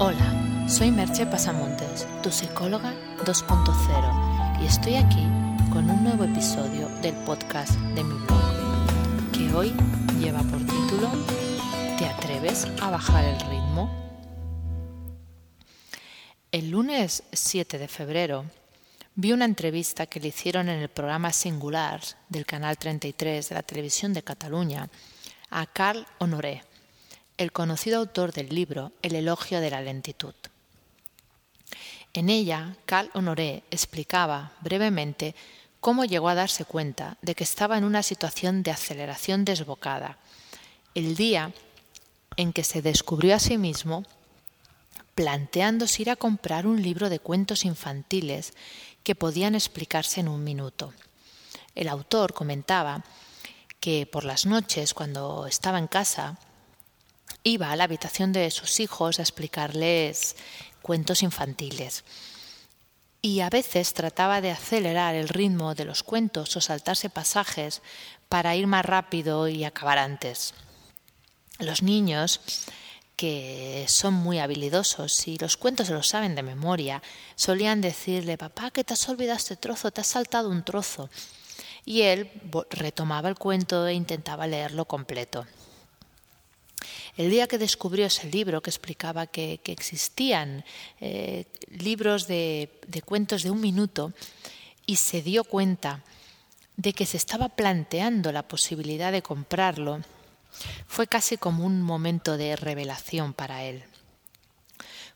Hola, soy Merche Pasamontes, tu psicóloga 2.0 y estoy aquí con un nuevo episodio del podcast de mi blog, que hoy lleva por título ¿Te atreves a bajar el ritmo? El lunes 7 de febrero vi una entrevista que le hicieron en el programa Singular del Canal 33 de la Televisión de Cataluña a Carl Honoré el conocido autor del libro El elogio de la lentitud. En ella, Carl Honoré explicaba brevemente cómo llegó a darse cuenta de que estaba en una situación de aceleración desbocada, el día en que se descubrió a sí mismo planteándose ir a comprar un libro de cuentos infantiles que podían explicarse en un minuto. El autor comentaba que por las noches, cuando estaba en casa, iba a la habitación de sus hijos a explicarles cuentos infantiles. Y a veces trataba de acelerar el ritmo de los cuentos o saltarse pasajes para ir más rápido y acabar antes. Los niños que son muy habilidosos y los cuentos se los saben de memoria, solían decirle, papá, que te has olvidado este trozo, te has saltado un trozo. Y él retomaba el cuento e intentaba leerlo completo. El día que descubrió ese libro que explicaba que, existían eh, libros de, de cuentos de un minuto y se dio cuenta de que se estaba planteando la posibilidad de comprarlo, fue casi como un momento de revelación para él.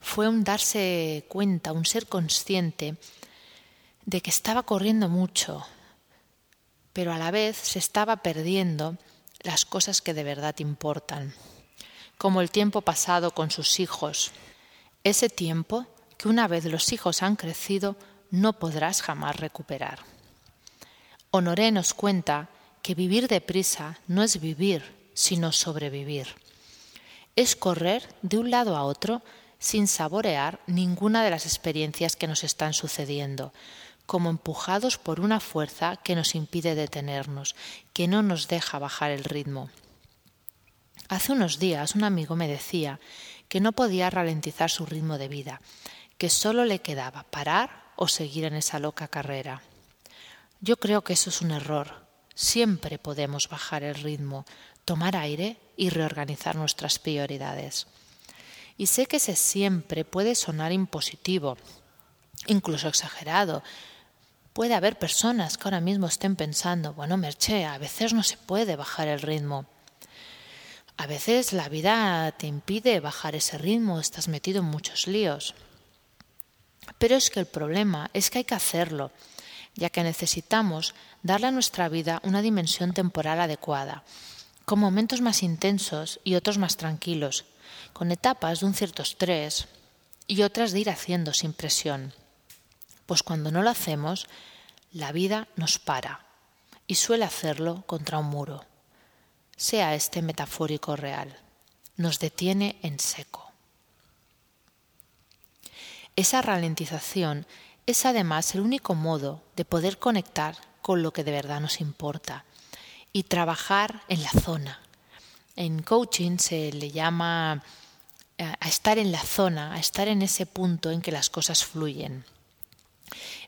Fue un darse cuenta, un ser consciente de que estaba corriendo mucho, pero a la vez se estaba perdiendo las cosas que de verdad importan como el tiempo pasado con sus hijos, ese tiempo que una vez los hijos han crecido no podrás jamás recuperar. Honoré nos cuenta que vivir deprisa no es vivir, sino sobrevivir. Es correr de un lado a otro sin saborear ninguna de las experiencias que nos están sucediendo, como empujados por una fuerza que nos impide detenernos, que no nos deja bajar el ritmo. Hace unos días un amigo me decía que no podía ralentizar su ritmo de vida, que solo le quedaba parar o seguir en esa loca carrera. Yo creo que eso es un error. Siempre podemos bajar el ritmo, tomar aire y reorganizar nuestras prioridades. Y sé que ese siempre puede sonar impositivo, incluso exagerado. Puede haber personas que ahora mismo estén pensando, bueno, Merche, a veces no se puede bajar el ritmo. A veces la vida te impide bajar ese ritmo, estás metido en muchos líos. Pero es que el problema es que hay que hacerlo, ya que necesitamos darle a nuestra vida una dimensión temporal adecuada, con momentos más intensos y otros más tranquilos, con etapas de un cierto estrés y otras de ir haciendo sin presión. Pues cuando no lo hacemos, la vida nos para y suele hacerlo contra un muro sea este metafórico real. Nos detiene en seco. Esa ralentización es además el único modo de poder conectar con lo que de verdad nos importa y trabajar en la zona. En coaching se le llama eh, a estar en la zona, a estar en ese punto en que las cosas fluyen.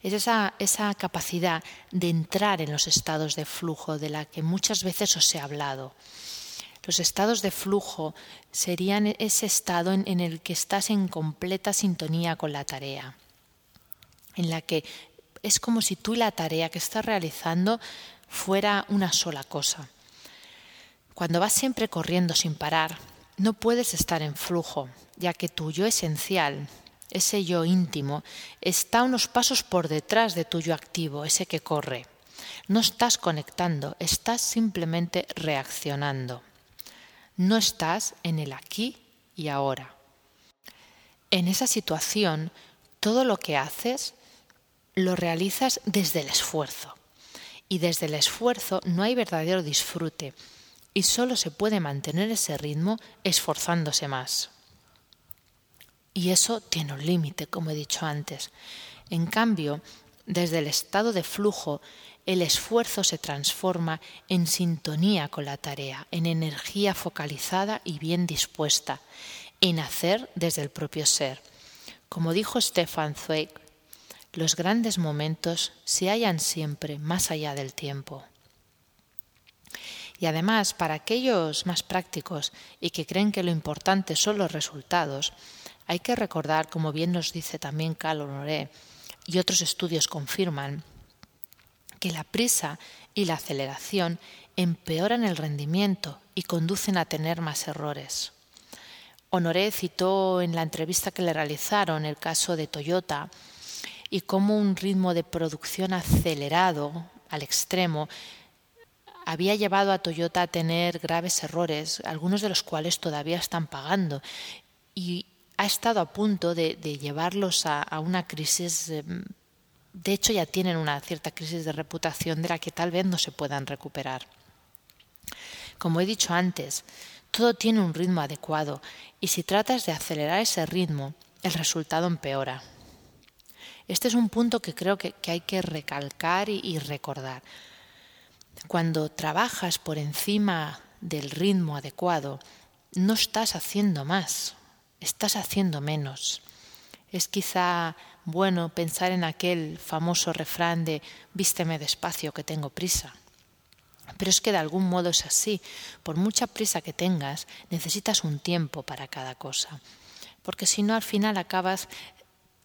Es esa, esa capacidad de entrar en los estados de flujo de la que muchas veces os he hablado. Los estados de flujo serían ese estado en, el que estás en completa sintonía con la tarea, en la que es como si tú y la tarea que estás realizando fuera una sola cosa. Cuando vas siempre corriendo sin parar, no puedes estar en flujo, ya que tu yo esencial, ese yo íntimo, está unos pasos por detrás de tu yo activo, ese que corre. No estás conectando, estás simplemente reaccionando. No estás en el aquí y ahora. En esa situación, todo lo que haces lo realizas desde el esfuerzo. Y desde el esfuerzo no hay verdadero disfrute y solo se puede mantener ese ritmo esforzándose más. Y eso tiene un límite, como he dicho antes. En cambio, desde el estado de flujo, el esfuerzo se transforma en sintonía con la tarea, en energía focalizada y bien dispuesta. en hacer desde el propio ser. Como dijo Stefan Zweig, los grandes momentos se hallan siempre más allá del tiempo. Y además, para aquellos más prácticos y que creen que lo importante son los resultados, hay que recordar, como bien nos dice también Carl Honoré, y otros estudios confirman, que la prisa y la aceleración empeoran el rendimiento y conducen a tener más errores. Honoré citó en la entrevista que le realizaron el caso de Toyota y cómo un ritmo de producción acelerado al extremo había llevado a Toyota a tener graves errores, algunos de los cuales todavía están pagando, y ha estado a punto de, llevarlos a, una crisis. Em, de hecho, ya tienen una cierta crisis de reputación de la que tal vez no se puedan recuperar. Como he dicho antes, todo tiene un ritmo adecuado y si tratas de acelerar ese ritmo, el resultado empeora. Este es un punto que creo que, hay que recalcar y recordar. Cuando trabajas por encima del ritmo adecuado, no estás haciendo más, estás haciendo menos. Es quizá bueno pensar en aquel famoso refrán de vísteme despacio que tengo prisa. Pero es que de algún modo es así. Por mucha prisa que tengas, necesitas un tiempo para cada cosa. Porque si no, al final acabas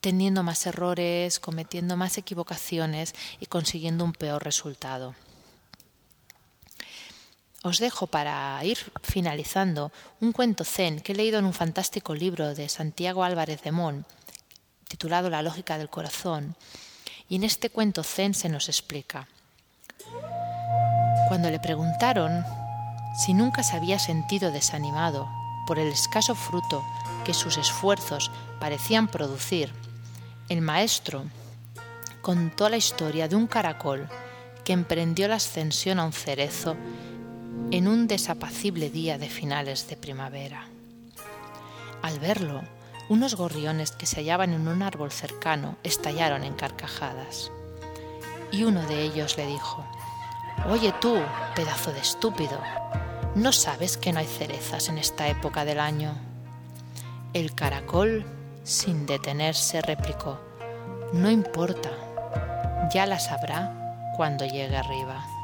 teniendo más errores, cometiendo más equivocaciones y consiguiendo un peor resultado. Os dejo para ir finalizando un cuento zen que he leído en un fantástico libro de Santiago Álvarez de Mon, titulado La lógica del corazón. Y en este cuento zen se nos explica. Cuando le preguntaron si nunca se había sentido desanimado por el escaso fruto que sus esfuerzos parecían producir, el maestro contó la historia de un caracol que emprendió la ascensión a un cerezo en un desapacible día de finales de primavera. Al verlo, unos gorriones que se hallaban en un árbol cercano estallaron en carcajadas. Y uno de ellos le dijo, Oye tú, pedazo de estúpido, ¿no sabes que no hay cerezas en esta época del año? El caracol, sin detenerse, replicó, No importa, ya las habrá cuando llegue arriba.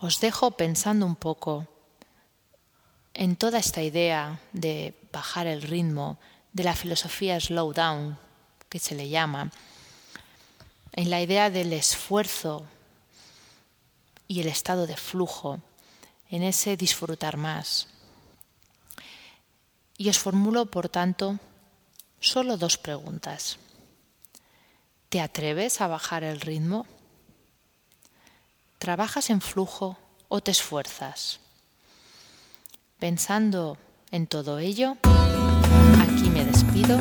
Os dejo pensando un poco en toda esta idea de bajar el ritmo, de la filosofía slow down, que se le llama, en la idea del esfuerzo y el estado de flujo, en ese disfrutar más. Y os formulo, por tanto, solo dos preguntas. ¿Te atreves a bajar el ritmo? ¿Trabajas en flujo o te esfuerzas? Pensando en todo ello, aquí me despido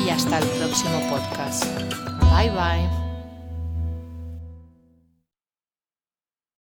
y hasta el próximo podcast. Bye bye.